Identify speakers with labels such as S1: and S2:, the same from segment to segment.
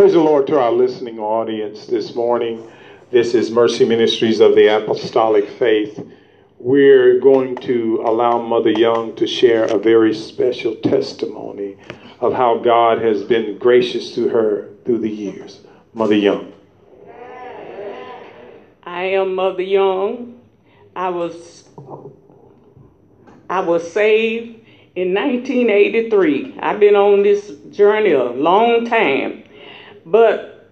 S1: Praise the Lord to our listening audience this morning. This is Mercy Ministries of the Apostolic Faith. We're going to allow Mother Young to share a very special testimony of how God has been gracious to her through the years. Mother Young.
S2: I am Mother Young. I was I was saved in 1983. I've been on this journey a long time. But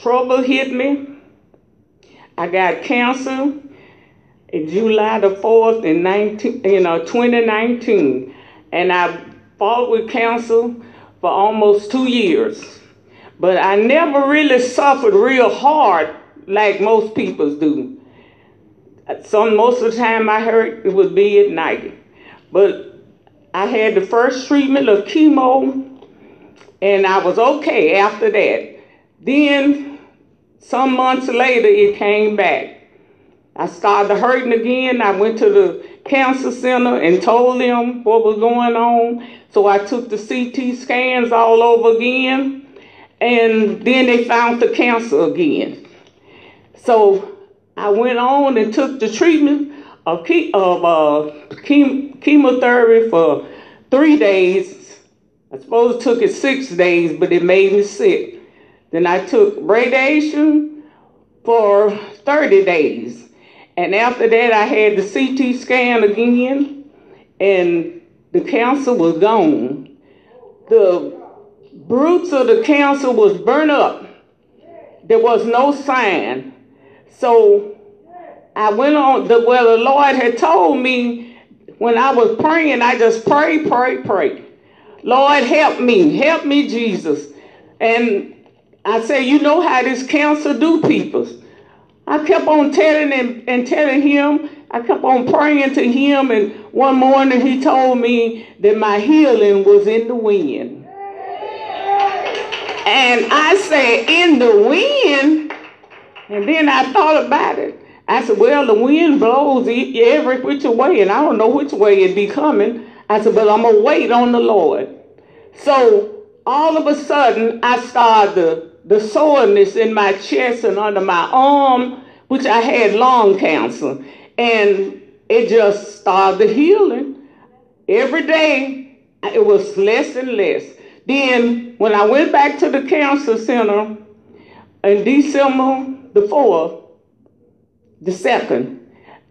S2: trouble hit me. I got cancer in July the 4th in 19, you know, 2019. And I fought with cancer for almost two years. But I never really suffered real hard like most people do. Some most of the time I heard it would be at night. But I had the first treatment of chemo and I was okay after that. Then, some months later, it came back. I started hurting again. I went to the cancer center and told them what was going on. So I took the CT scans all over again. And then they found the cancer again. So I went on and took the treatment of, of uh, chemotherapy for three days I suppose it took it six days, but it made me sick. Then I took radiation for 30 days. And after that, I had the CT scan again, and the cancer was gone. The roots of the cancer was burnt up. There was no sign. So I went on the well the Lord had told me when I was praying, I just pray, pray, pray. Lord, help me. Help me, Jesus. And I say, you know how this cancer do people. I kept on telling him and telling him, I kept on praying to him, and one morning he told me that my healing was in the wind. And I said, in the wind? And then I thought about it. I said, well, the wind blows every which way, and I don't know which way it be coming. I said, but I'm going to wait on the Lord. So all of a sudden, I started the, the soreness in my chest and under my arm, which I had lung cancer. And it just started healing. Every day, it was less and less. Then, when I went back to the cancer center in December the 4th, the 2nd,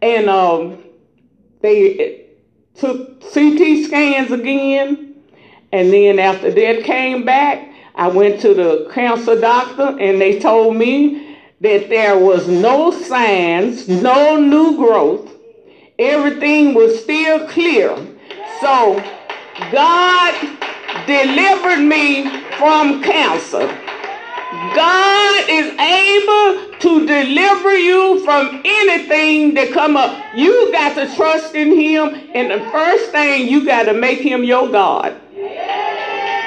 S2: and um, they took CT scans again. And then after that came back, I went to the cancer doctor and they told me that there was no signs, no new growth. Everything was still clear. So God delivered me from cancer. God is able to deliver you from anything that come up. You got to trust in him. And the first thing, you got to make him your God.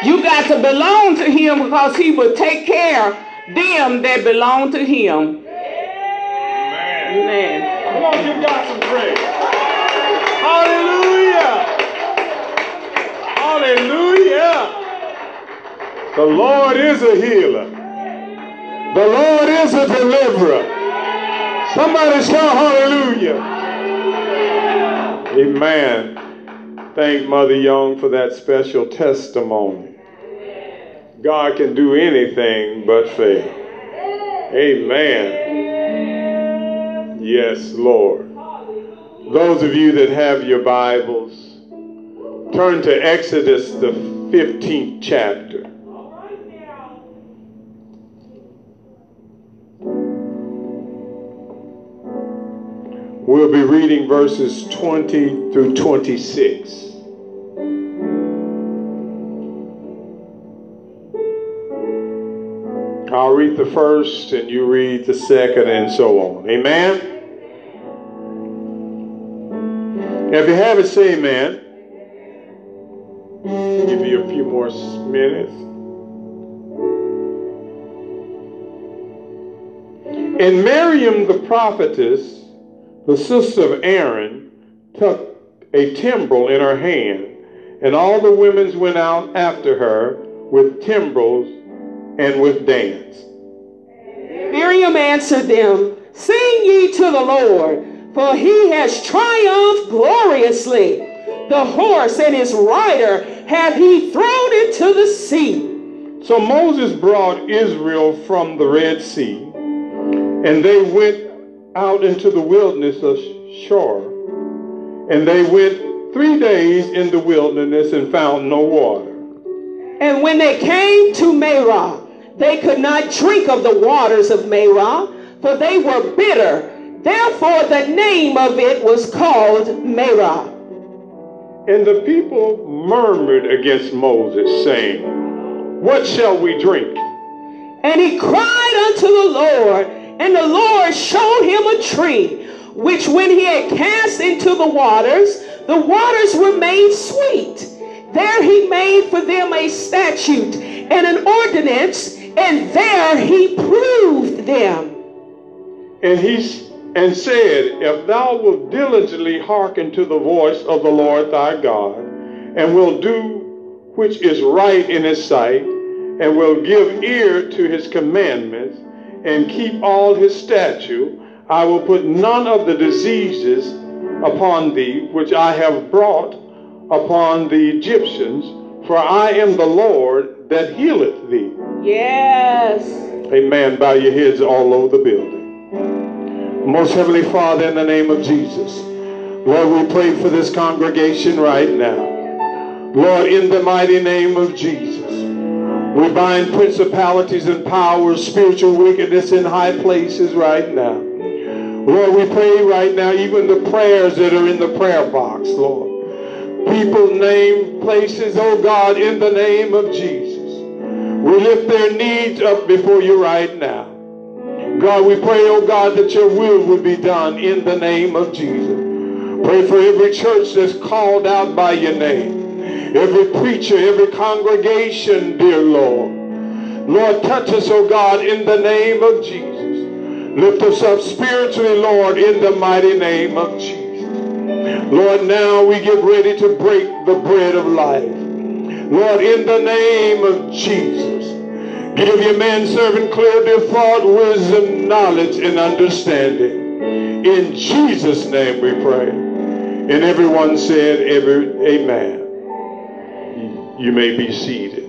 S2: You got to belong to him because he will take care of them that belong to him.
S1: Amen. Amen. Come on, give God some praise. Hallelujah. Hallelujah. The Lord is a healer. The Lord is a deliverer. Somebody shout hallelujah. Amen. Thank Mother Young for that special testimony. God can do anything but fail. Amen. Yes, Lord. Those of you that have your Bibles, turn to Exodus, the 15th chapter. We'll be reading verses 20 through 26. I'll read the first and you read the second and so on. Amen? If you have it, say amen. Give you a few more minutes. And Miriam the prophetess the sister of Aaron took a timbrel in her hand, and all the women went out after her with timbrels and with dance.
S3: Miriam answered them, Sing ye to the Lord, for he has triumphed gloriously. The horse and his rider hath he thrown into the sea.
S1: So Moses brought Israel from the Red Sea, and they went out into the wilderness of Shur. And they went three days in the wilderness and found no water.
S3: And when they came to Marah, they could not drink of the waters of Marah, for they were bitter. Therefore, the name of it was called Marah.
S1: And the people murmured against Moses, saying, What shall we drink?
S3: And he cried unto the Lord, and the Lord showed him a tree, which when he had cast into the waters, the waters were made sweet. There he made for them a statute and an ordinance, and there he proved them.
S1: And he and said, If thou wilt diligently hearken to the voice of the Lord thy God, and will do which is right in his sight, and will give ear to his commandments, and keep all his statute, I will put none of the diseases upon thee which I have brought upon the Egyptians, for I am the Lord that healeth thee.
S3: Yes.
S1: Amen. Bow your heads all over the building. Most Heavenly Father, in the name of Jesus, Lord, we pray for this congregation right now. Lord, in the mighty name of Jesus, we bind principalities and powers, spiritual wickedness in high places right now. Lord, we pray right now, even the prayers that are in the prayer box, Lord. People name places, oh God, in the name of Jesus. We lift their needs up before you right now. God, we pray, oh God, that your will would be done in the name of Jesus. Pray for every church that's called out by your name. Every preacher, every congregation, dear Lord. Lord, touch us, oh God, in the name of Jesus. Lift us up spiritually, Lord, in the mighty name of Jesus. Lord, now we get ready to break the bread of life. Lord, in the name of Jesus, give your man servant clarity of thought, wisdom, knowledge, and understanding. In Jesus' name we pray. And everyone said, every, Amen. You may be seated.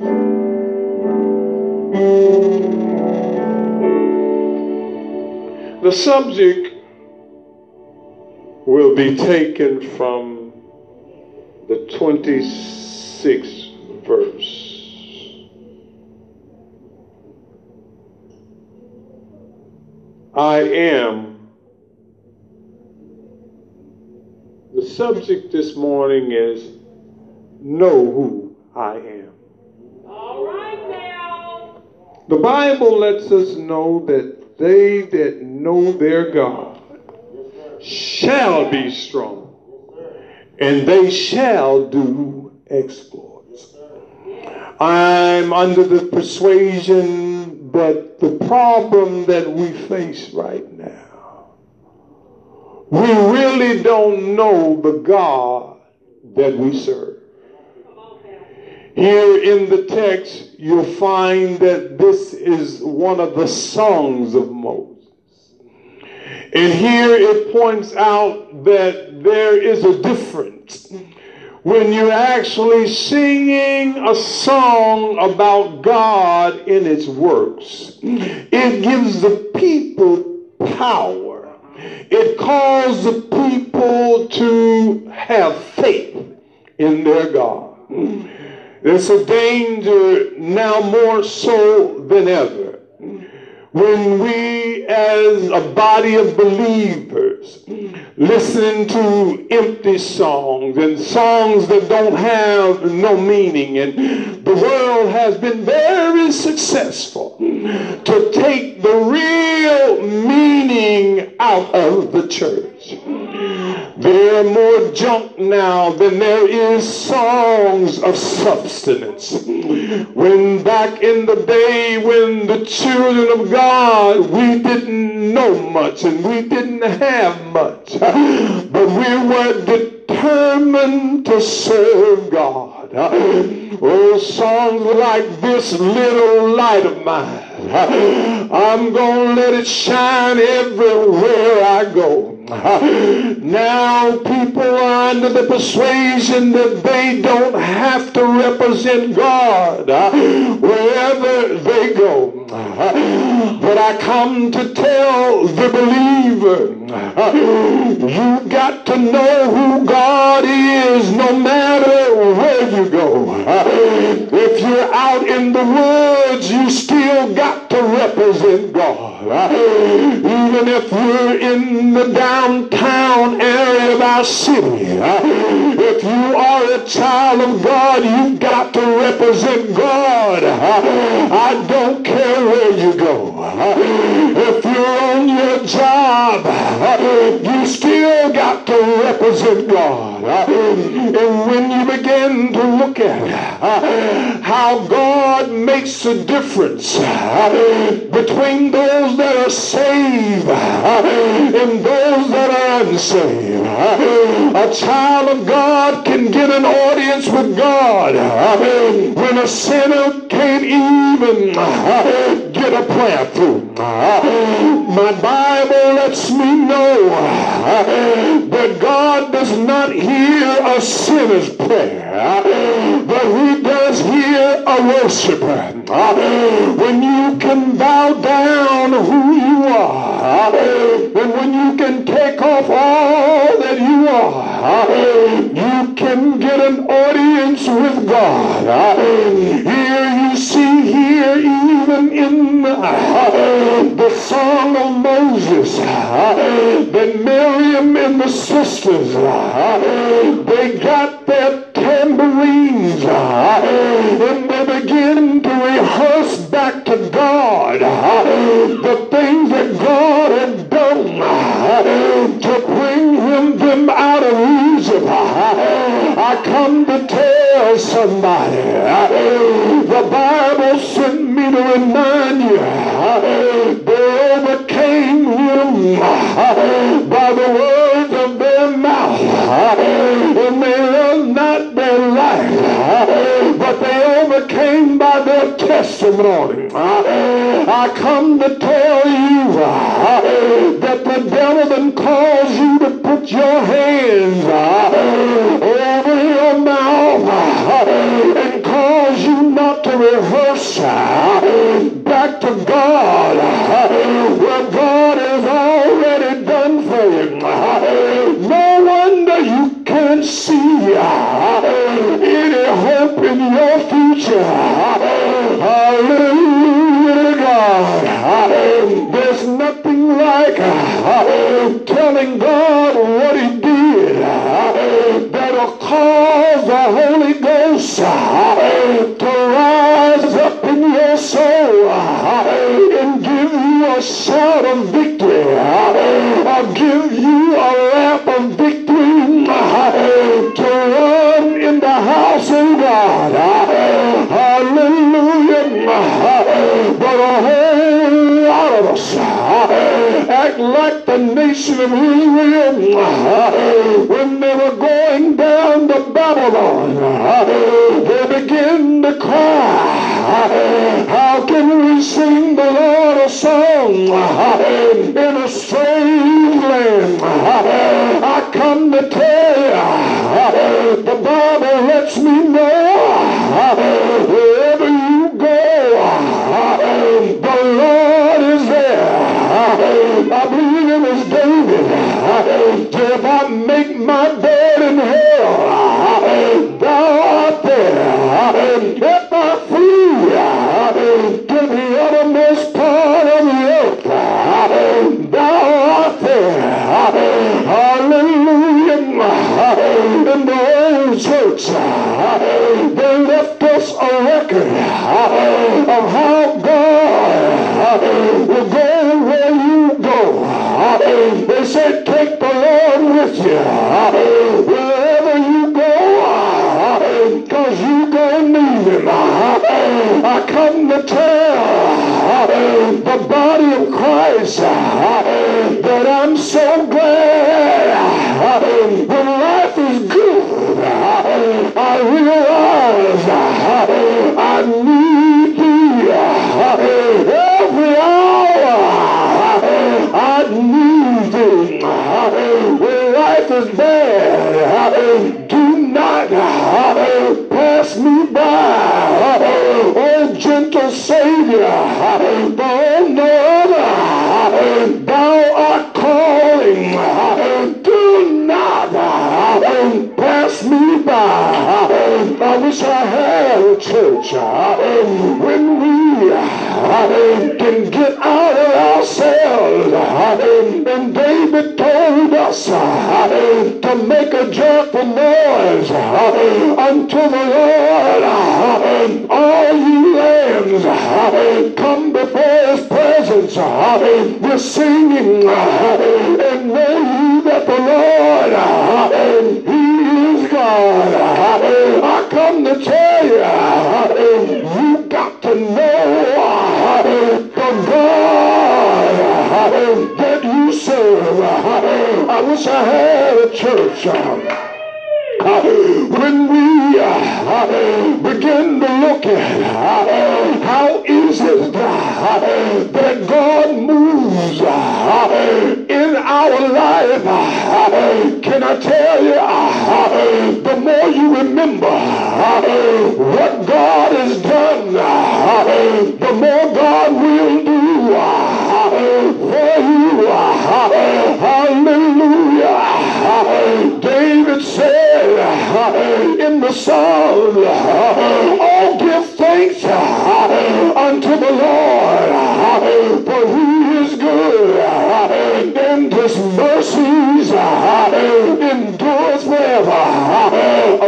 S1: The subject will be taken from the 26th verse. I am. The subject this morning is know who I am.
S3: All right now.
S1: The Bible lets us know that they that know their God shall be strong, and they shall do exploits. I'm under the persuasion that the problem that we face right now, we really don't know the God that we serve. Here in the text, you'll find that this is one of the songs of Moses. And here it points out that there is a difference when you're actually singing a song about God in its works. It gives the people power. It calls the people to have faith in their God. It's a danger now more so than ever. When we, as a body of believers, listen to empty songs and songs that don't have no meaning, and the world has been very successful to take the real meaning out of the church. There are more junk now than there is songs of substance. When back in the day when the children of God, we didn't know much and we didn't have much, but we were determined to serve God. Oh, songs like this little light of mine. I'm going to let it shine everywhere I go. Now people are under the persuasion that they don't have to represent God wherever they go. But I come to tell the believer, you got to know who God is no matter where you go. If you're out in the woods, you still got to represent God. Even if you're in the downtown area of our city, if you are a child of God, you've got to represent God. I don't care where you go. If you're on your job, you still got to represent God. And when you begin to look at how God makes a difference between those that are saved and those that are unsaved, a child of God can get an audience with God when a sinner can't even get a prayer through. My Bible lets me know that God does not hear a sinner's prayer, but he does hear a worshiper. When you can bow down who you are, and when you can take off all that you are, you can get an audience with God. Here you see here even in the song of Moses that Miriam and the sisters they got their tambourines and they begin to rehearse back to God the things that God had done to bring him them out of Egypt. I come to tell somebody the Bible sent me to remind you they overcame him by the words of their mouth loved not their life but they overcame by their testimony. I come to tell you that the devil then calls you to put your hands over your mouth not to rehearse uh, back to God uh, what God has already done for you. No wonder you can't see uh, any hope in your future. Hallelujah to God. There's nothing like telling God what he did that'll cause the Holy Ghost when they were going down to Babylon. Noise unto the Lord. All you lambs, come before his presence with singing and know you that the Lord, he is God. I come to tell you, you got to know the God that you serve. I wish I had a church. When we uh, begin to look at uh, how is it that God moves uh, in our life, can I tell you, the more you remember what God Oh, give thanks uh, unto the Lord, uh, for he is good, uh, and his mercies endures forever.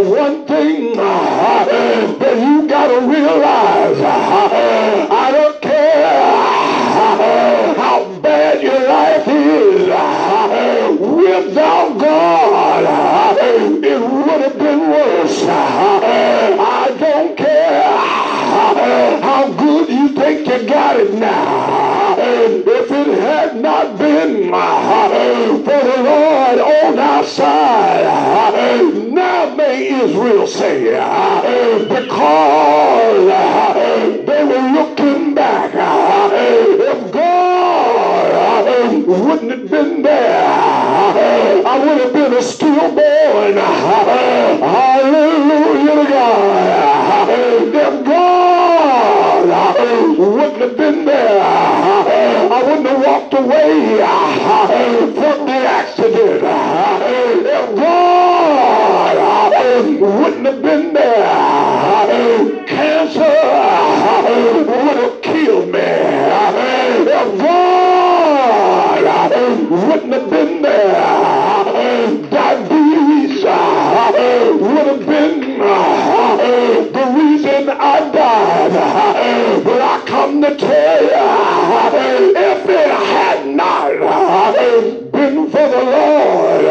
S1: One thing that you gotta realize, I don't care how bad your life is, without God, it would have been worse. You got it now. If it had not been for the Lord on our side, now may Israel say, because they were looking back, if God wouldn't have been there, I would have been a stillborn. Hallelujah to God. If God wouldn't have been there, I wouldn't have walked away from the accident. If God wouldn't have been there, cancer would have killed me. If God wouldn't have been there, diabetes would have been Tell you, if it had not been for the Lord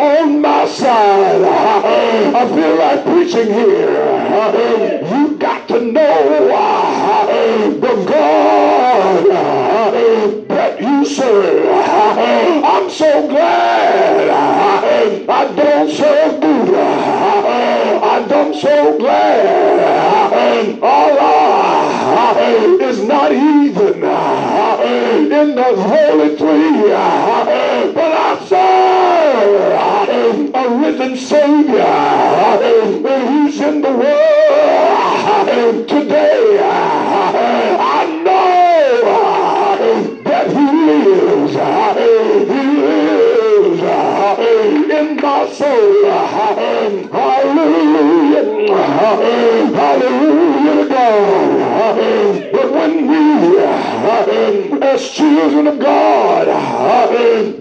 S1: on my side, I feel like preaching here. You got to know the God that you serve. I'm so glad I don't serve Buddha. I'm so glad in holy tree. Uh, but I serve uh, a risen Savior. Uh, and He's in the world today. I know that He lives. He lives in my soul. Hallelujah. Hallelujah to God. But when we, as children of God,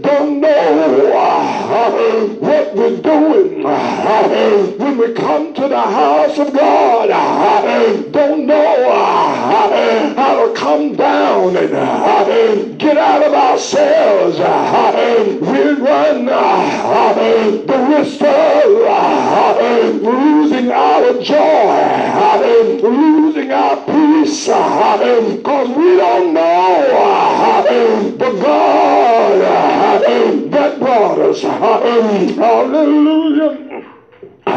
S1: don't know what we're doing, when we come to the house of God, don't know how to come down and get out of ourselves. We run the risk of losing our joy, peace, because we don't know the God that brought us. Hallelujah.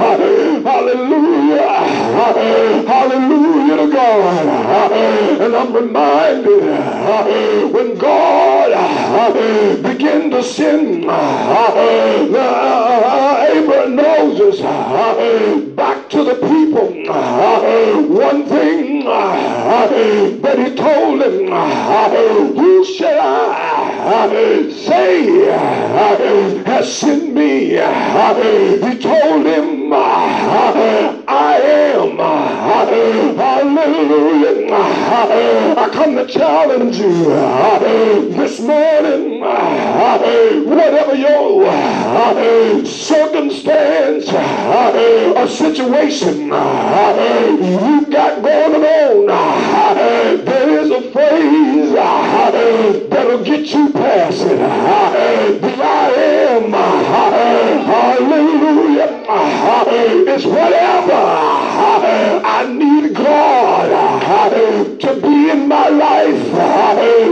S1: Hallelujah. Hallelujah to God. And I'm reminded when God began to send uh, Abraham Moses back to the people, one thing But he told him, Who shall I say uh, has sent me? Uh, he told him, uh, I am. Hallelujah. I come to challenge you this morning. Whatever your circumstance or situation you got going on, there is a phrase you past it. I am. Hallelujah. It's whatever I need God to be in my life.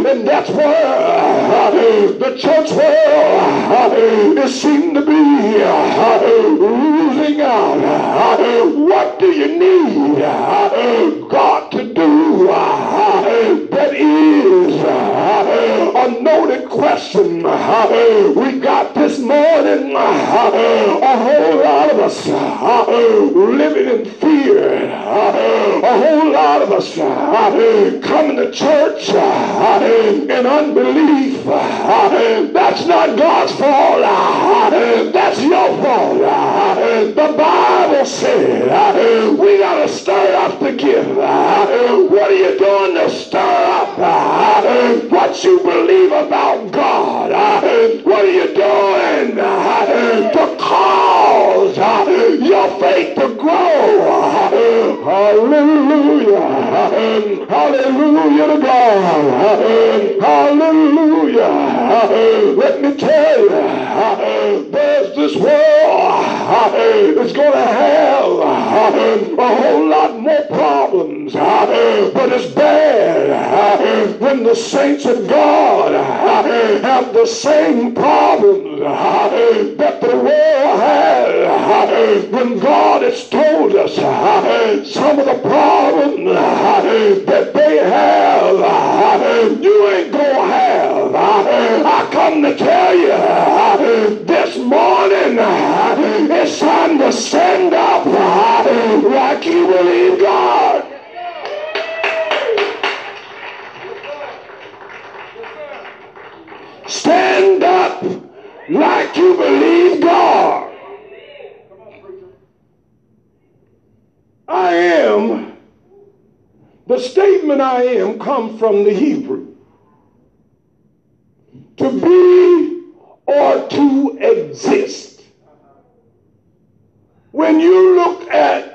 S1: And that's where the church world is seem to be losing out. What do you need God to do? That is a question we got this morning. A whole lot of us living in fear. A whole lot of us coming to church in unbelief. That's not God's fault. That's your fault. The Bible said we got to stir up the gift. What are you doing to stir up what you believe about God? What are you doing to cause your faith to grow? Hallelujah. Hallelujah to God. Hallelujah. Let me tell you, there's this world is going to have a whole lot more problems, but it's bad when the saints of God have the same problems that the world has. When God has told us some of the problems that they have, you ain't gonna have. I come to tell you this morning it's time to stand up like you believe God. Stand up like you believe God. I am, the statement I am come from the Hebrew. To be or to exist. When you look at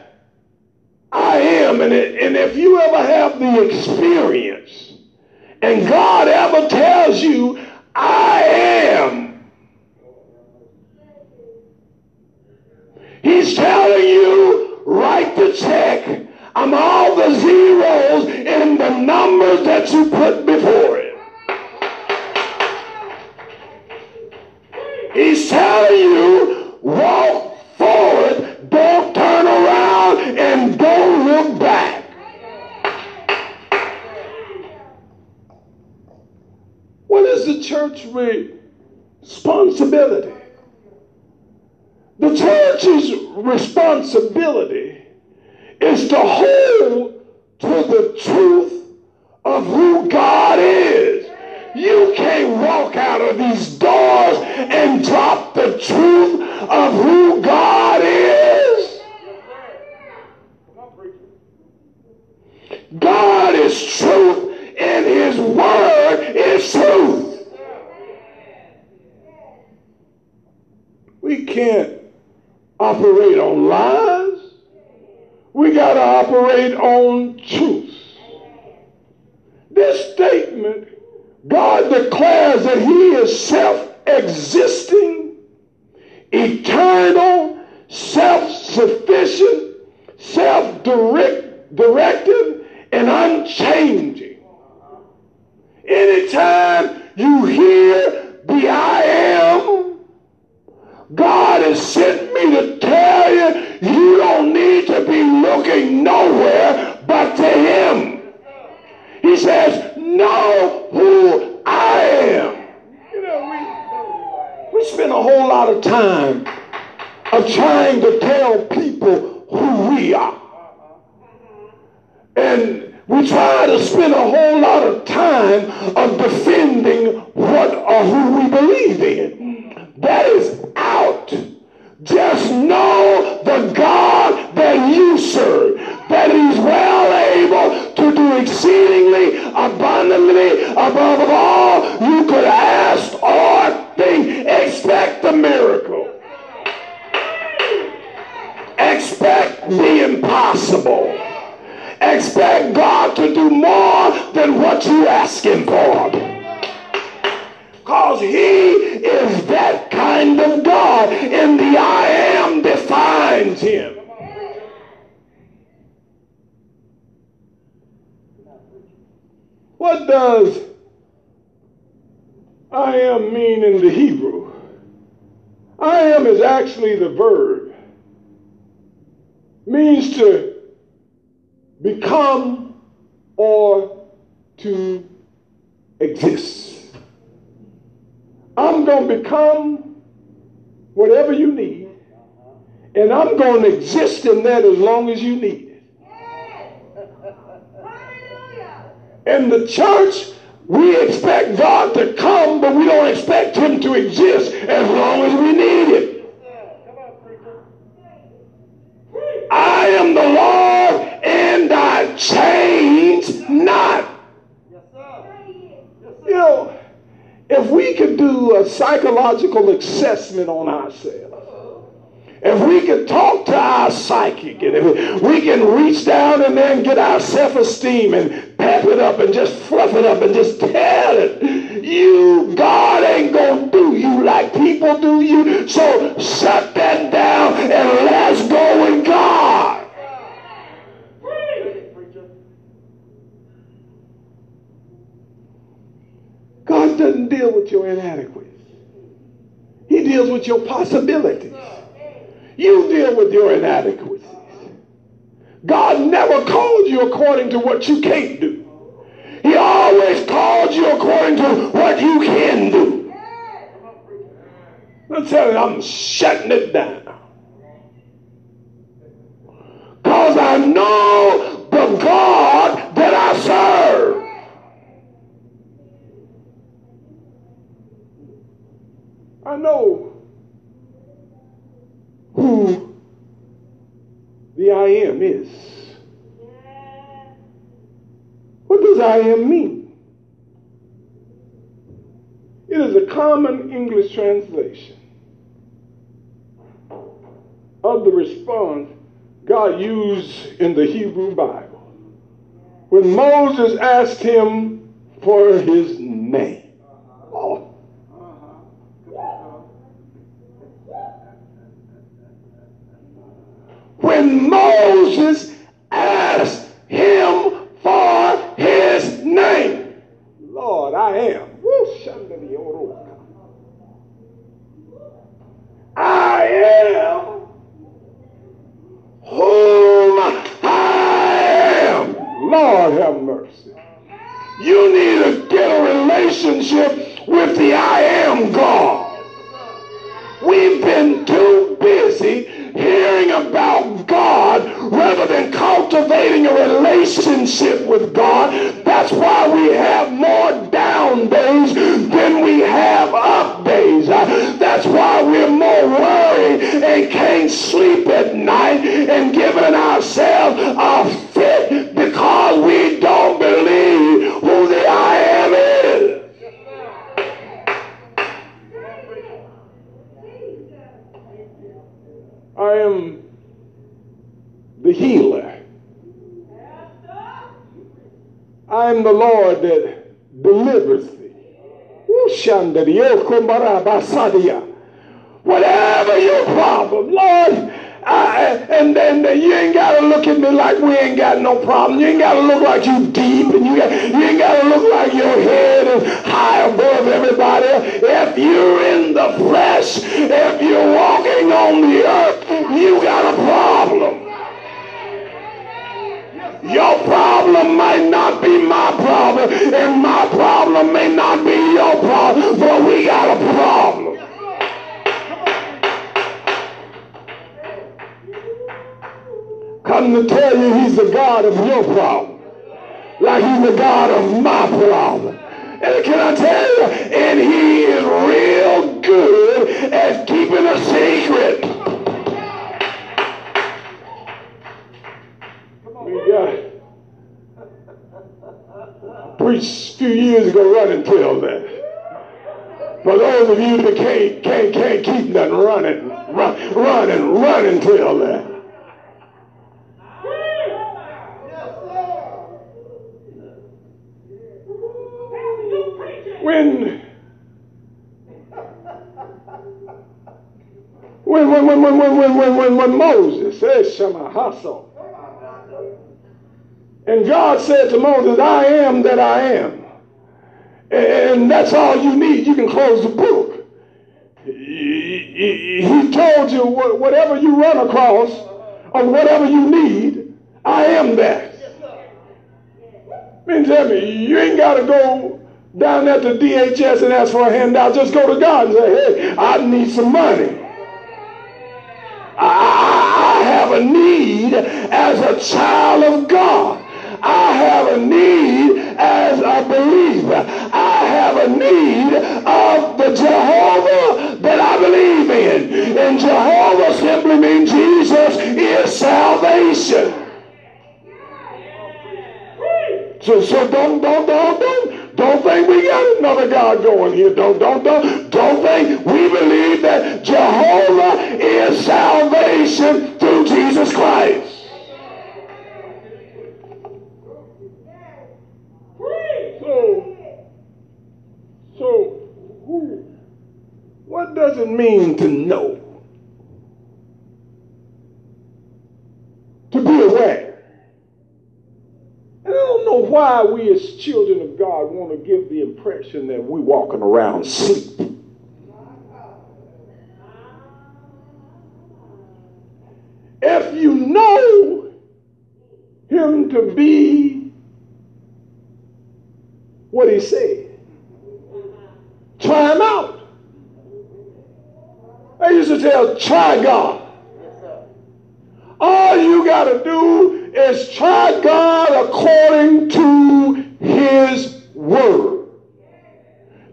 S1: I am, and, it, and if you ever have the experience, and God ever tells you, I am, He's telling you, write the check. I'm all the zeros in the numbers that you put before it. He's telling you, walk forward, don't turn around, and don't look back. What is the church responsibility? The church's responsibility is to hold to the truth of who God is. You can't walk out of these doors and drop the truth of who God is. God is truth and his word is truth. We can't operate on lies. We got to operate on truth. This statement, God declares that he is self-existing, eternal, self-sufficient, self-directed, and unchanging. Anytime you hear the I am, God has sent me to tell you looking nowhere but to Him. He says, know who I am. You know, we, we spend a whole lot of time of trying to tell people who we are. And we try to spend a whole lot of time of defending what or who we believe in. That is out. Just know the God that you serve, that he's well able to do exceedingly abundantly above all you could ask or think. Expect the miracle. Expect the impossible. Expect God to do more than what you ask him for. Because he is that kind of God. And the I am defines him. What does I am mean in the Hebrew? I am is actually the verb. Means to become or to exist. I'm going to become whatever you need, and I'm going to exist in that as long as you need it. In the church, we expect God to come, but we don't expect him to exist as long as we need him. A psychological assessment on ourselves, if we can talk to our psychic and if we can reach down and then get our self-esteem and pep it up and just fluff it up and just tell it, you, God ain't gonna do you like people do you. So shut that down and let's go with God. God doesn't deal with your inadequacies. He deals with your possibilities. You deal with your inadequacies. God never called you according to what you can't do. He always called you according to what you can do. I'm telling you, I'm shutting it down. Because I know the God that I serve. I know who the I am is. What does I am mean? It is a common English translation of the response God used in the Hebrew Bible when Moses asked him for his name. Moses I am the Lord that delivers thee. Whatever your problem, Lord, I, and then you ain't got to look at me like we ain't got no problem. You ain't got to look like you deep, and you, got, you ain't got to look like your head is high above everybody. If you're in the flesh, if you're walking on the earth, you got a problem. Your problem might not be my problem, and my problem may not be your problem, but we got a problem. I'm to tell you he's the God of your problem. Like he's the God of my problem. And can I tell you? And he is real good at keeping a secret. Preached a few years ago running till that. For those of you that can't, can't, can't keep nothing running, run, running, running till that. When when when when when when when when, when Moses says Shema Hasso. And God said to Moses, I am that I am. And that's all you need. You can close the book. He told you whatever you run across or whatever you need, I am that. I mean, tell me, you ain't got to go down at the DHS and ask for a handout. Just go to God and say, hey, I need some money. I have a need as a child of God. I have a need as a believer. I have a need of the Jehovah that I believe in. And Jehovah simply means Jesus is salvation. So, so don't, don't, don't, don't, don't think we got another God going here. Don't, don't, don't, don't think we believe that Jehovah does it mean to know? To be aware. And I don't know why we as children of God want to give the impression that we're walking around sleep. If you know him to be what he said, Try him out. I used to tell, try God. All you got to do is try God according to his word.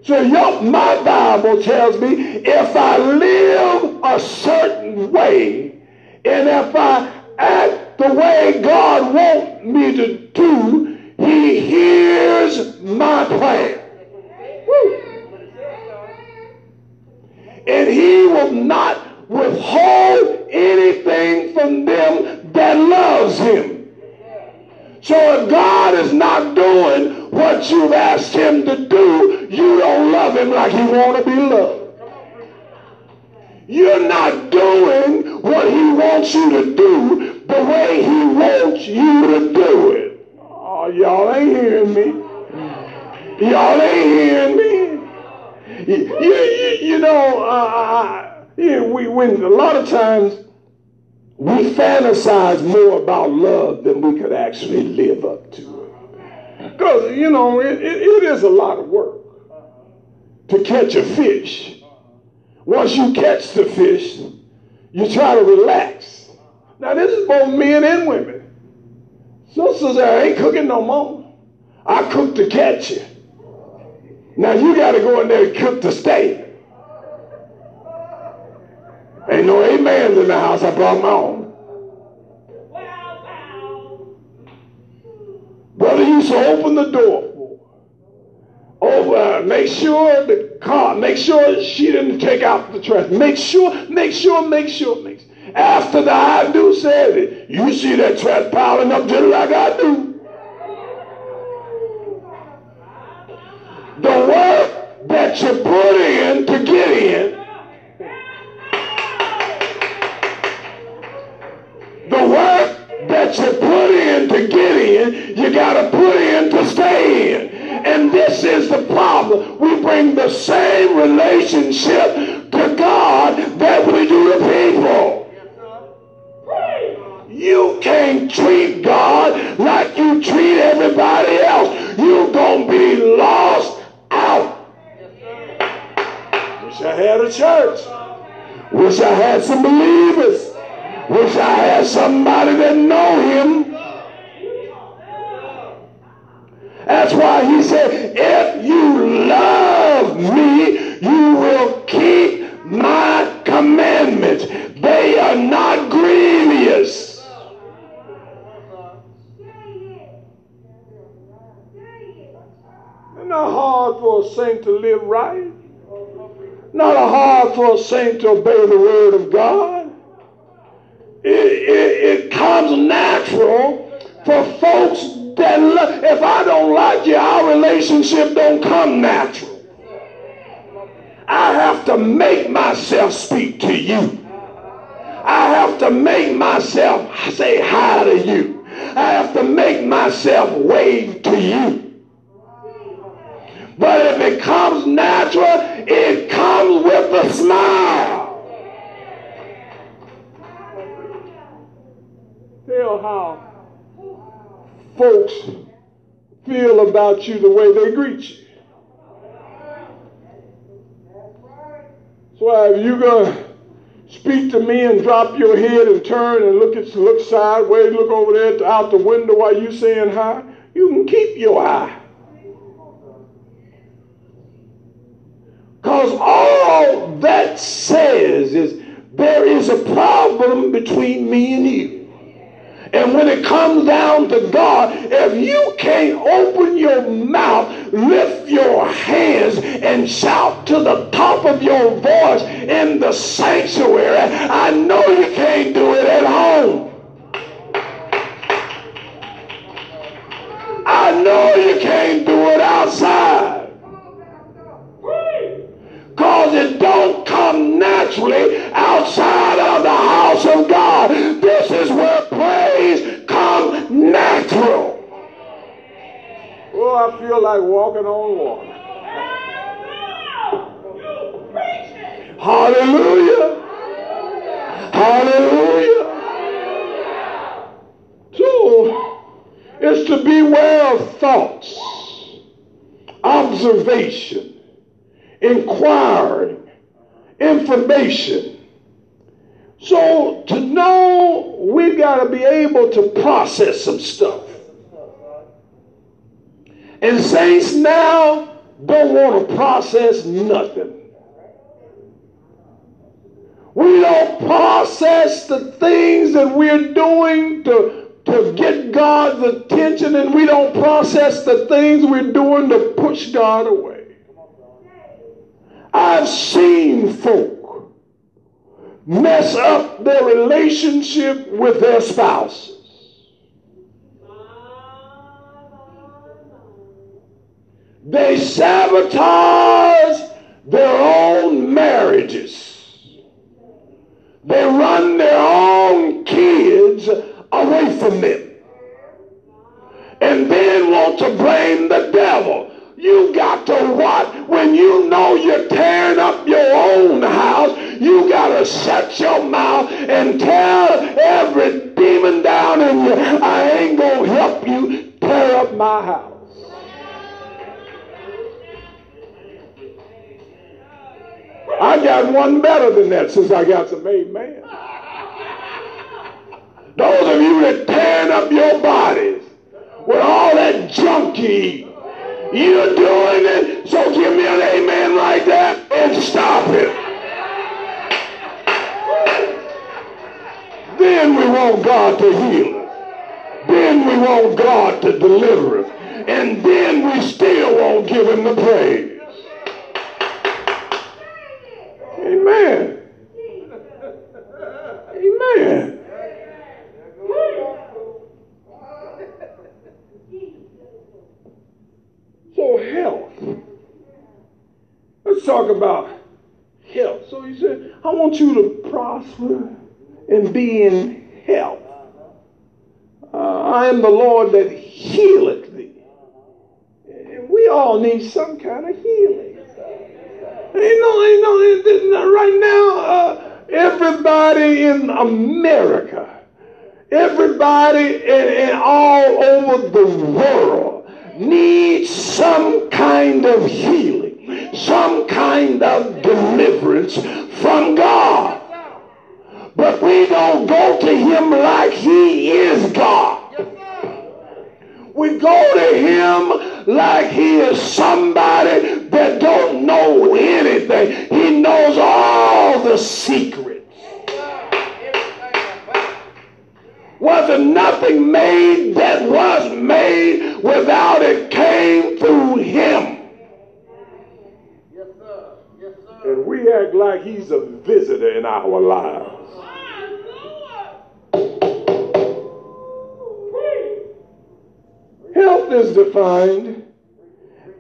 S1: So your, my Bible tells me if I live a certain way and if I act the way God wants me to do, he hears my prayer. And he will not withhold anything from them that loves him. So if God is not doing what you've asked him to do, you don't love him like he want to be loved. You're not doing what he wants you to do the way he wants you to do it. Oh, y'all ain't hearing me. Y'all ain't hearing me you, you, you know, uh, yeah, we when a lot of times we fantasize more about love than we could actually live up to. Because, you know, it, it, it is a lot of work to catch a fish. Once you catch the fish, you try to relax. Now, this is both men and women. Sisters, I ain't cooking no more. I cook to catch you. Now you got to go in there and cook to stay. Ain't no amens in the house. I brought my own. Brother used to open the door over, make sure the car, make sure she didn't take out the trash. Make sure, make sure, make sure, make sure. After the I do said it, you see that trash piling up just like I do. You put in to get in, the work that you put in to get in, you got to put in to stay in. And this is the problem. We bring the same relationship to God that we do to people. You can't treat God like you treat everybody else. You're going to be lost Wish I had a church. Wish I had some believers. Wish I had somebody that know him. That's why he said, if you love me, you will keep my commandments. They are not grievous. It's not hard for a saint to live right. Not hard for a saint to obey the word of God. It, it, it comes natural for folks that if I don't like you, our relationship don't come natural. I have to make myself speak to you. I have to make myself say hi to you. I have to make myself wave to you. But if it comes natural, it comes with a smile. Tell how folks feel about you the way they greet you. So if you gonna speak to me and drop your head and turn and look at look sideways, look over there out the window while you saying hi, you can keep your eye. Because all that says is there is a problem between me and you. And when it comes down to God, if you can't open your mouth, lift your hands, and shout to the top of your voice in the sanctuary, I know you can't do it at home. I know you can't do it outside. Because it don't come naturally outside of the house of God. This is where praise comes natural. Oh, I feel like walking on water. Hallelujah. Hallelujah. So, it's to beware of thoughts, observation, inquiring, information. So to know, we've got to be able to process some stuff. And saints now don't want to process nothing. We don't process the things that we're doing to, to get God's attention, and we don't process the things we're doing to push God away. I've seen folk mess up their relationship with their spouses. They sabotage their own marriages. They run their own kids away from them. And then want to blame the devil. You got to what? When you know you're tearing up your own house, you got to shut your mouth and tell every demon down in you, I ain't going to help you tear up my house. I got one better than that since I got some amen. Those of you that tearing up your bodies with all that junk you eat, you're doing it, so give me an amen like that and stop it. Then we want God to heal us. Then we want God to deliver us. And then we still won't give him the praise. Amen. Amen. So health. Let's talk about health. So he said, I want you to prosper and be in health. Uh, I am the Lord that healeth thee. And we all need some kind of healing. You know, you know, right now, uh, everybody in America, everybody in, in all over the world needs some kind of healing, some kind of deliverance from God.
S4: but we don't go to him like he is God. We go to him like he is somebody that don't know anything. He knows all the secrets. Was there nothing made that was made without it came through him?
S1: And we act like he's a visitor in our lives. Health is defined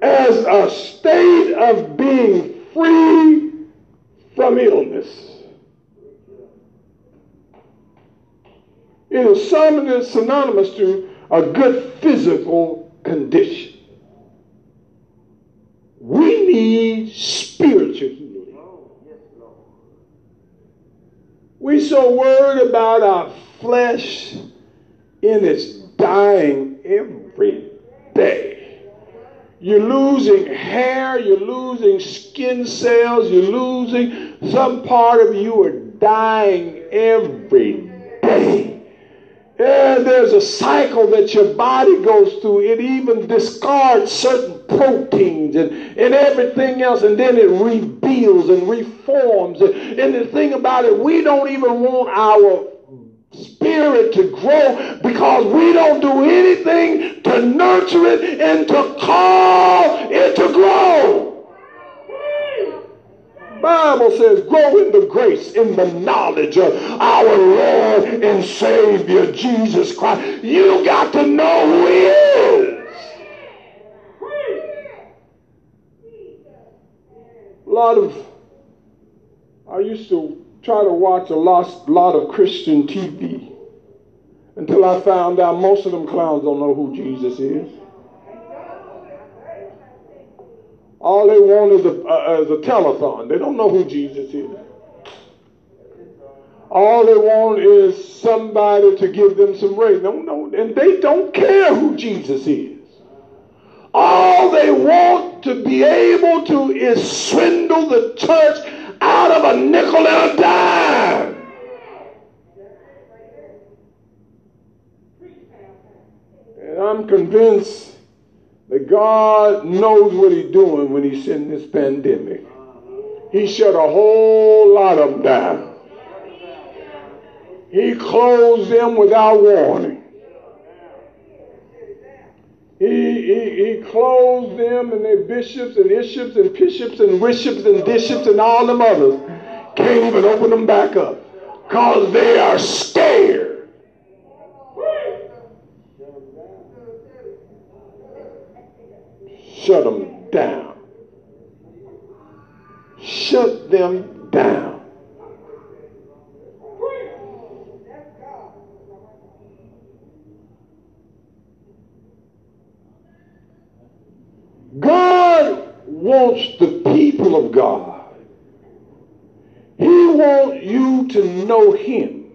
S1: as a state of being free from illness. It is synonymous to a good physical condition. We need spiritual healing. Oh, We're so worried about our flesh in its dying every day. You're losing hair, you're losing skin cells, you're losing some part of you are dying every day. And there's a cycle that your body goes through. It even discards certain proteins and, and everything else, and then it rebuilds and reforms. And the thing about it, we don't even want our spirit to grow because we don't do anything to nurture it and to call it to grow. Bible says, grow in the grace, in the knowledge of our Lord and Savior Jesus Christ. You got to know who He is. A lot of, I used to try to watch a lot, lot of Christian TV until I found out most of them clowns don't know who Jesus is. All they want is a, uh, is a telethon. They don't know who Jesus is. All they want is somebody to give them some raise. No, no, and they don't care who Jesus is. All they want to be able to is swindle the church out of a nickel and a dime. And I'm convinced that God knows what he's doing when he sent this pandemic. He shut a whole lot of them down. He closed them without warning. He, he, he closed them and their bishops and bishops and bishops and bishops and bishops and all them others came and opened them back up because they are scared shut them down. Shut them down. God wants the people of God. He wants you to know Him.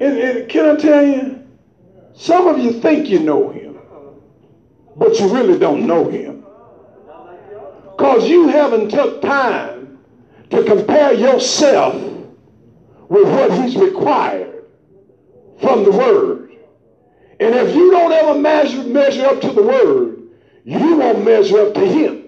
S1: And, and can I tell you, some of you think you know Him but you really don't know him. Because you haven't took time to compare yourself with what he's required from the word. And if you don't ever measure, measure up to the word, you won't measure up to him.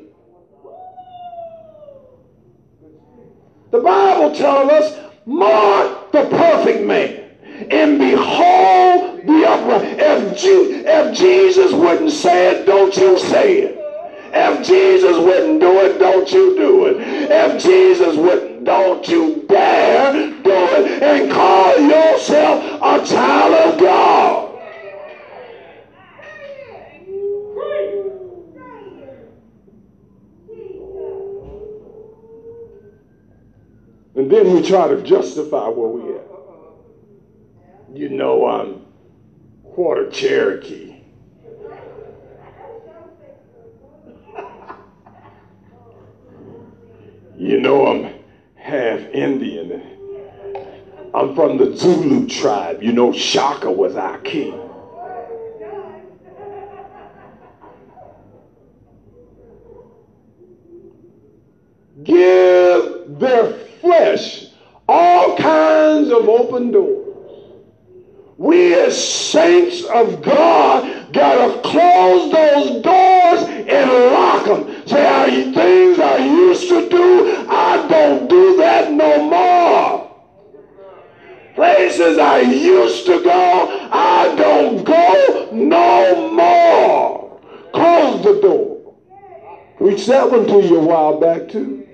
S1: The Bible tells us, mark the perfect man and behold the upright. If, Je- if Jesus wouldn't say it, don't you say it. If Jesus wouldn't do it, don't you do it. If Jesus wouldn't, don't you dare do it and call yourself a child of God. And then we try to justify where we are you know I'm quarter Cherokee. you know I'm half Indian. I'm from the Zulu tribe. You know Shaka was our king. Give their flesh all kinds of open doors. We as saints of God gotta close those doors and lock them. Say, are things I used to do? I don't do that no more. Places I used to go, I don't go no more. Close the door. Preached that one to you a while back too.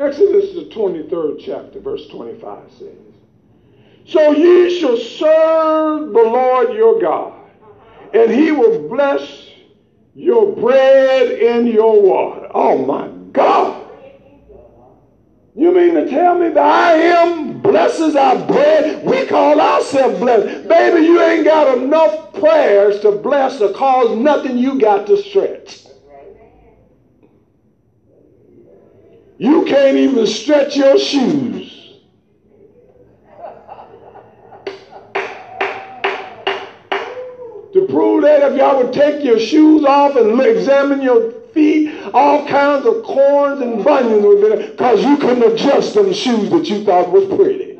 S1: Exodus, the 23rd chapter, verse 25 says, So ye shall serve the Lord your God, and he will bless your bread and your water. Oh my God. You mean to tell me that I am blesses our bread? We call ourselves blessed. Baby, you ain't got enough prayers to bless or cause nothing you got to stretch. You can't even stretch your shoes. to prove that, if y'all would take your shoes off and examine your feet, all kinds of corns and bunions would be there because you couldn't adjust them shoes that you thought was pretty.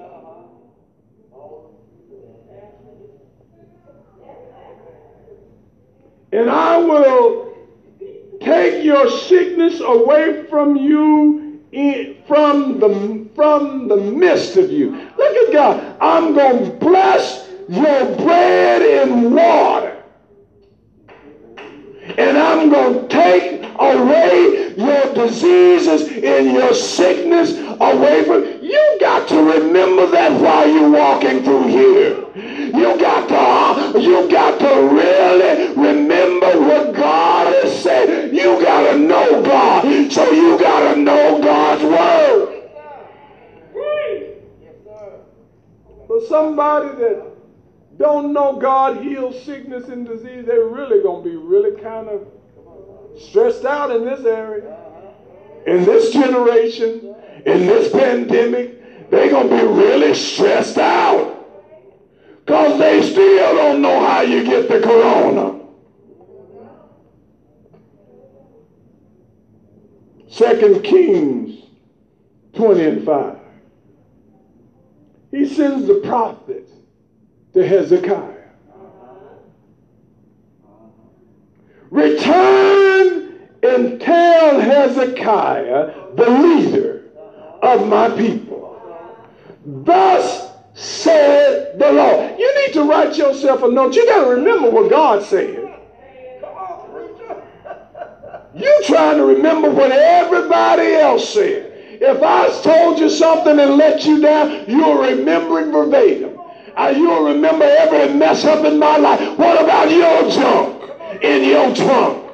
S1: And I will take your sickness away from you from the from the midst of you. Look at God. I'm to bless your bread and water. And I'm to take away your diseases and your sickness away from you got to remember that while you're walking through here. You got to uh, you got to really remember what God has said. You got to know God. So you got to know God's word. For somebody that don't know God heals sickness and disease, they're really going to be really kind of stressed out in this area. In this generation, in this pandemic, they're going to be really stressed out. Because they still don't know how you get the corona. Second Kings 20 and 5. He sends the prophet to Hezekiah. Return and tell Hezekiah, the leader of my people. Thus said the Lord. You need to write yourself a note. You got to remember what God said. Come on, preacher. You trying to remember what everybody else said. If I told you something and let you down, you'll remember it verbatim. Uh, you'll remember every mess up in my life. What about your junk in your trunk?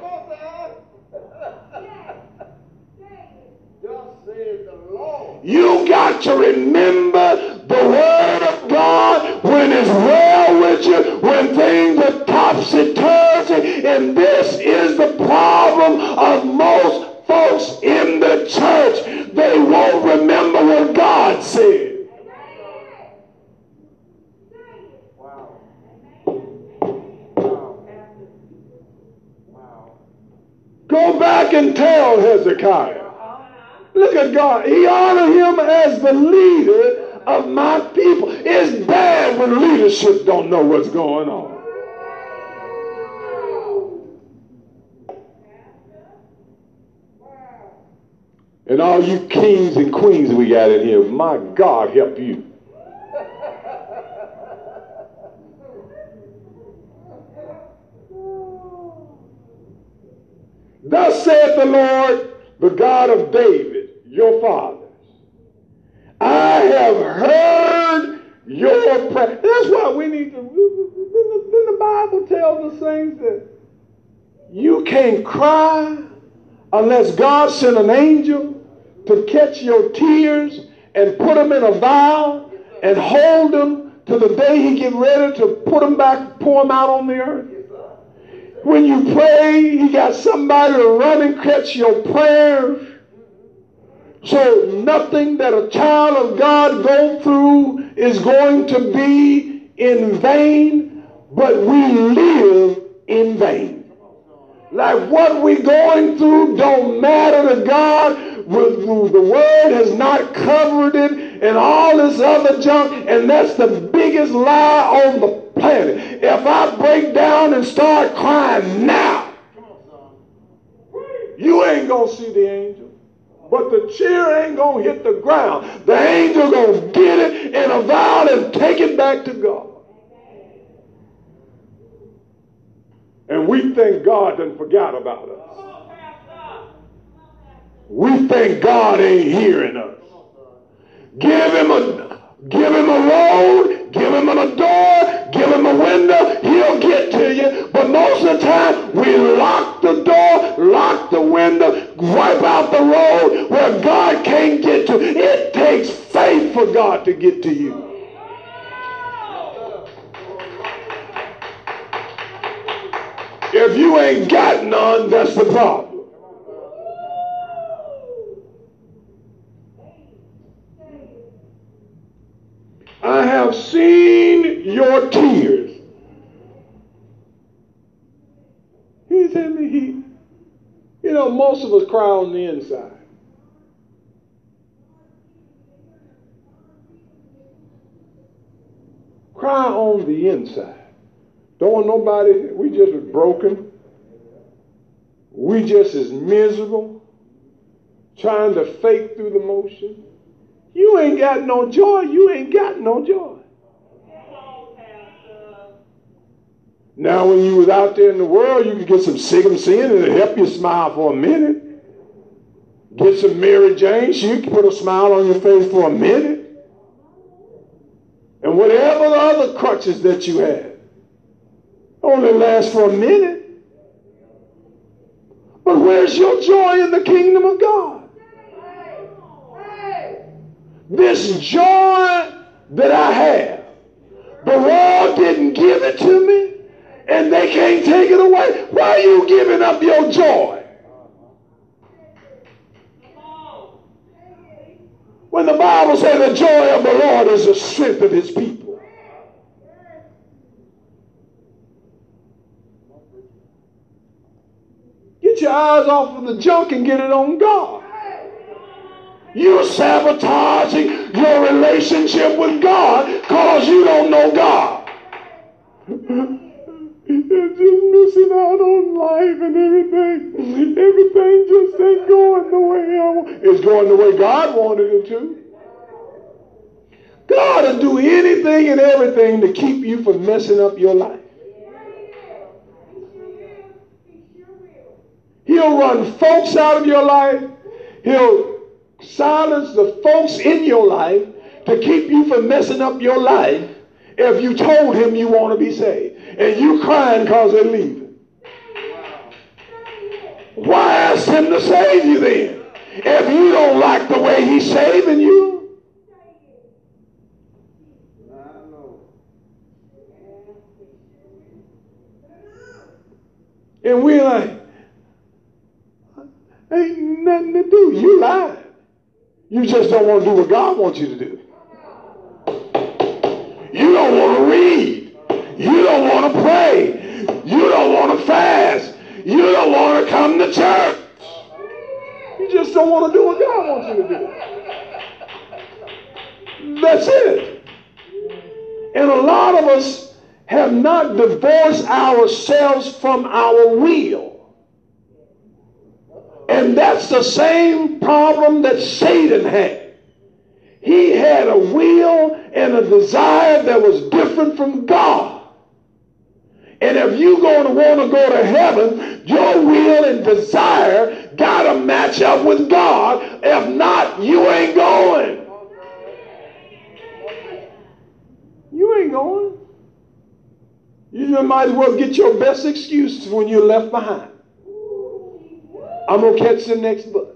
S1: You got to remember the word of God when it's well with you, when things are topsy-turvy. And this is the problem of most folks in the church. They won't remember what God said. Go back and tell Hezekiah. Look at God. He honored him as the leader of my people. It's bad when leadership don't know what's going on. And all you kings and queens we got in here, my God help you. Thus saith the Lord, the God of David, your fathers. I have heard your prayer. That's why we need to. Then the Bible tells us things that you can't cry unless God sent an angel to catch your tears and put them in a vial and hold them to the day he get ready to put them back, pour them out on the earth. When you pray, he got somebody to run and catch your prayers. So nothing that a child of God go through is going to be in vain. but we live in vain. Like what we're going through don't matter to God. The word has not covered it and all this other junk, and that's the biggest lie on the planet. If I break down and start crying now, you ain't gonna see the angel. But the chair ain't gonna hit the ground. The angel gonna get it in a vial and take it back to God. And we think God done forgot about us. We think God ain't hearing us. Give him a give him a road, give him a door, give him a window, he'll get to you. Most of the time, we lock the door, lock the window, wipe out the road where God can't get to. It takes faith for God to get to you. If you ain't got none, that's the problem. I have seen your tears. He said me, he, you know, most of us cry on the inside. Cry on the inside. Don't want nobody, we just broken. We just as miserable, trying to fake through the motion. You ain't got no joy. You ain't got no joy. Now, when you was out there in the world, you could get some Seagram's Gin and help you smile for a minute. Get some Mary Jane, she could put a smile on your face for a minute. And whatever the other crutches that you have only lasts for a minute. But where's your joy in the kingdom of God? This joy that I have, the world didn't give it to me, and they can't take it away. Why are you giving up your joy? When the Bible says the joy of the Lord is the strength of his people. Get your eyes off of the junk and get it on God. You're sabotaging your relationship with God because you don't know God. Just missing out on life and everything. Everything just ain't going the way I want. It's going the way God wanted it to. God will do anything and everything to keep you from messing up your life. He'll run folks out of your life. He'll silence the folks in your life to keep you from messing up your life if you told him you want to be saved. And you crying because they're leaving. Why ask him to save you then? If you don't like the way he's saving you. And we're like, Ain't nothing to do. You lied. You just don't want to do what God wants you to do. You don't want to read. You don't want to pray. You don't want to fast. You don't want to come to church. You just don't want to do what God wants you to do. That's it. And a lot of us have not divorced ourselves from our will. And that's the same problem that Satan had. He had a will and a desire that was different from God. If you're going to want to go to heaven, your will and desire got to match up with God. If not, you ain't going. You ain't going. You might as well get your best excuse when you're left behind. I'm going to catch the next bus.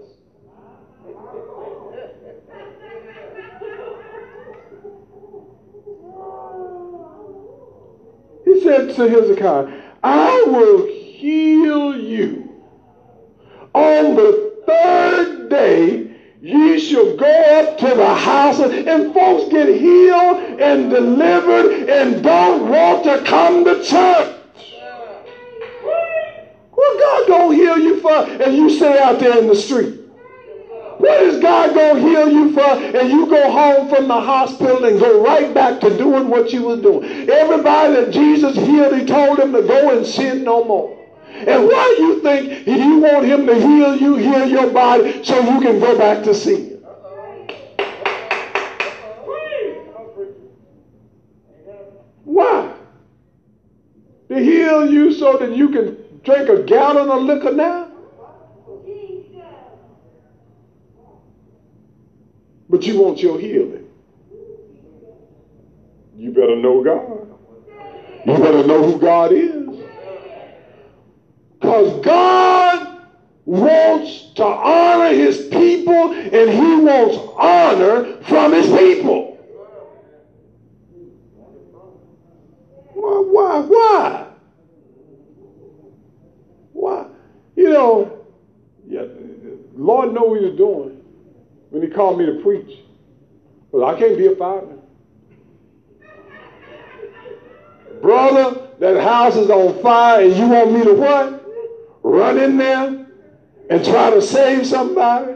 S1: He to Hezekiah, I will heal you. On the third day, Ye shall go up to the house, and folks get healed and delivered and don't want to come to church. What God gonna heal you for and you stay out there in the street? What is God gonna heal you for and you go home from the hospital and go right back to doing what you was doing? Everybody that Jesus healed, he told them to go and sin no more. And why do you think you want him to heal you, heal your body, so you can go back to sin? Why? To heal you so that you can drink a gallon of liquor now? But you want your healing. You better know God. You better know who God is. Because God wants to honor his people and he wants honor from his people. Why? Why? Why? Why? You know, yeah, Lord know what he's doing when he called me to preach. But I can't be a fireman. Brother, that house is on fire and you want me to what? run in there and try to save somebody.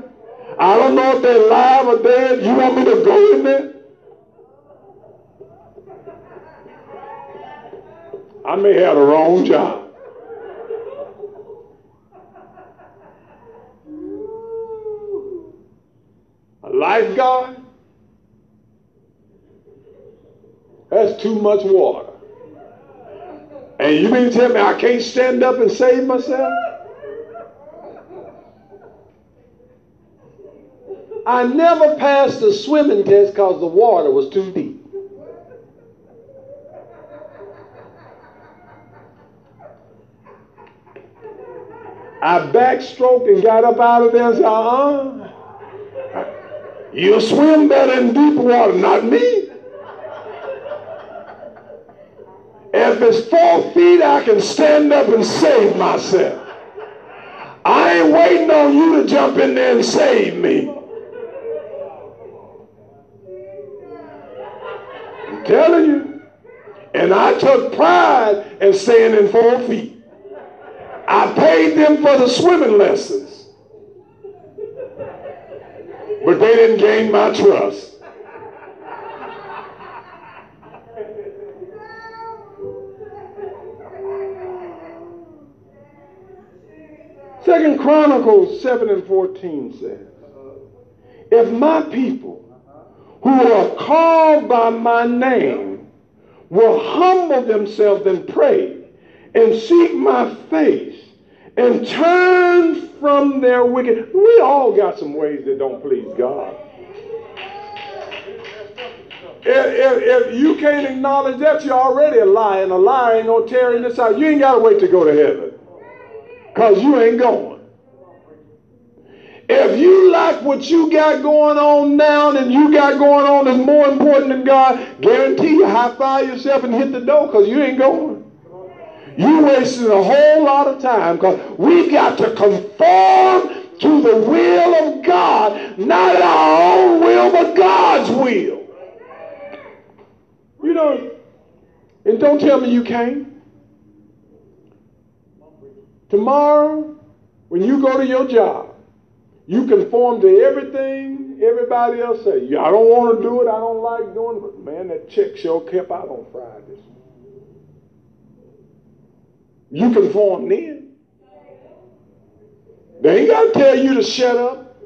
S1: I don't know if they're alive or dead. You want me to go in there? I may have the wrong job. A lifeguard? That's too much water. And you mean to tell me I can't stand up and save myself? I never passed the swimming test because the water was too deep. I backstroked and got up out of there and said, uh-uh. You'll swim better in deep water, not me. If it's four feet, I can stand up and save myself. I ain't waiting on you to jump in there and save me. I'm telling you. And I took pride in staying in four feet. I paid them for the swimming lessons. But they didn't gain my trust. Second Chronicles 7 and 14 says, If my people who are called by my name will humble themselves and pray and seek my face and turn from their wicked. We all got some ways that don't please God. If, if, if you can't acknowledge that, you're already a liar, and a liar ain't gonna tear in this out. You ain't gotta wait to go to heaven because you ain't going. If you like what you got going on now and you got going on is more important than God, guarantee you high five yourself and hit the door because you ain't going. You wasting a whole lot of time because we've got to conform to the will of God, not our own will, but God's will. You know, and don't tell me you can't. Tomorrow, when you go to your job, you conform to everything everybody else say. I don't want to do it. I don't like doing it. But man, that check show kept out on Fridays. You conform then. They ain't got to tell you to shut up.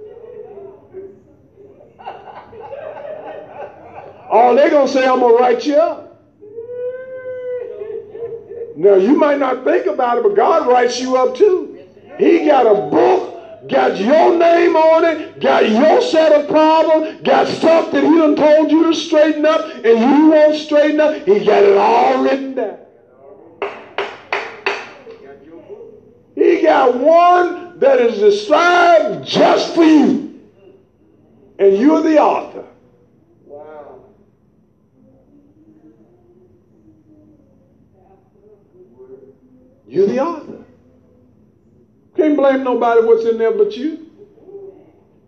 S1: All they're going to say, I'm going to write you up. Now, you might not think about it, but God writes you up too. He got a book, got your name on it, got your set of problems, got stuff that he done told you to straighten up, and you won't straighten up. He got it all written down. He got one that is described just for you. And you're the author. Wow. You're the author. Can't blame nobody what's in there but you.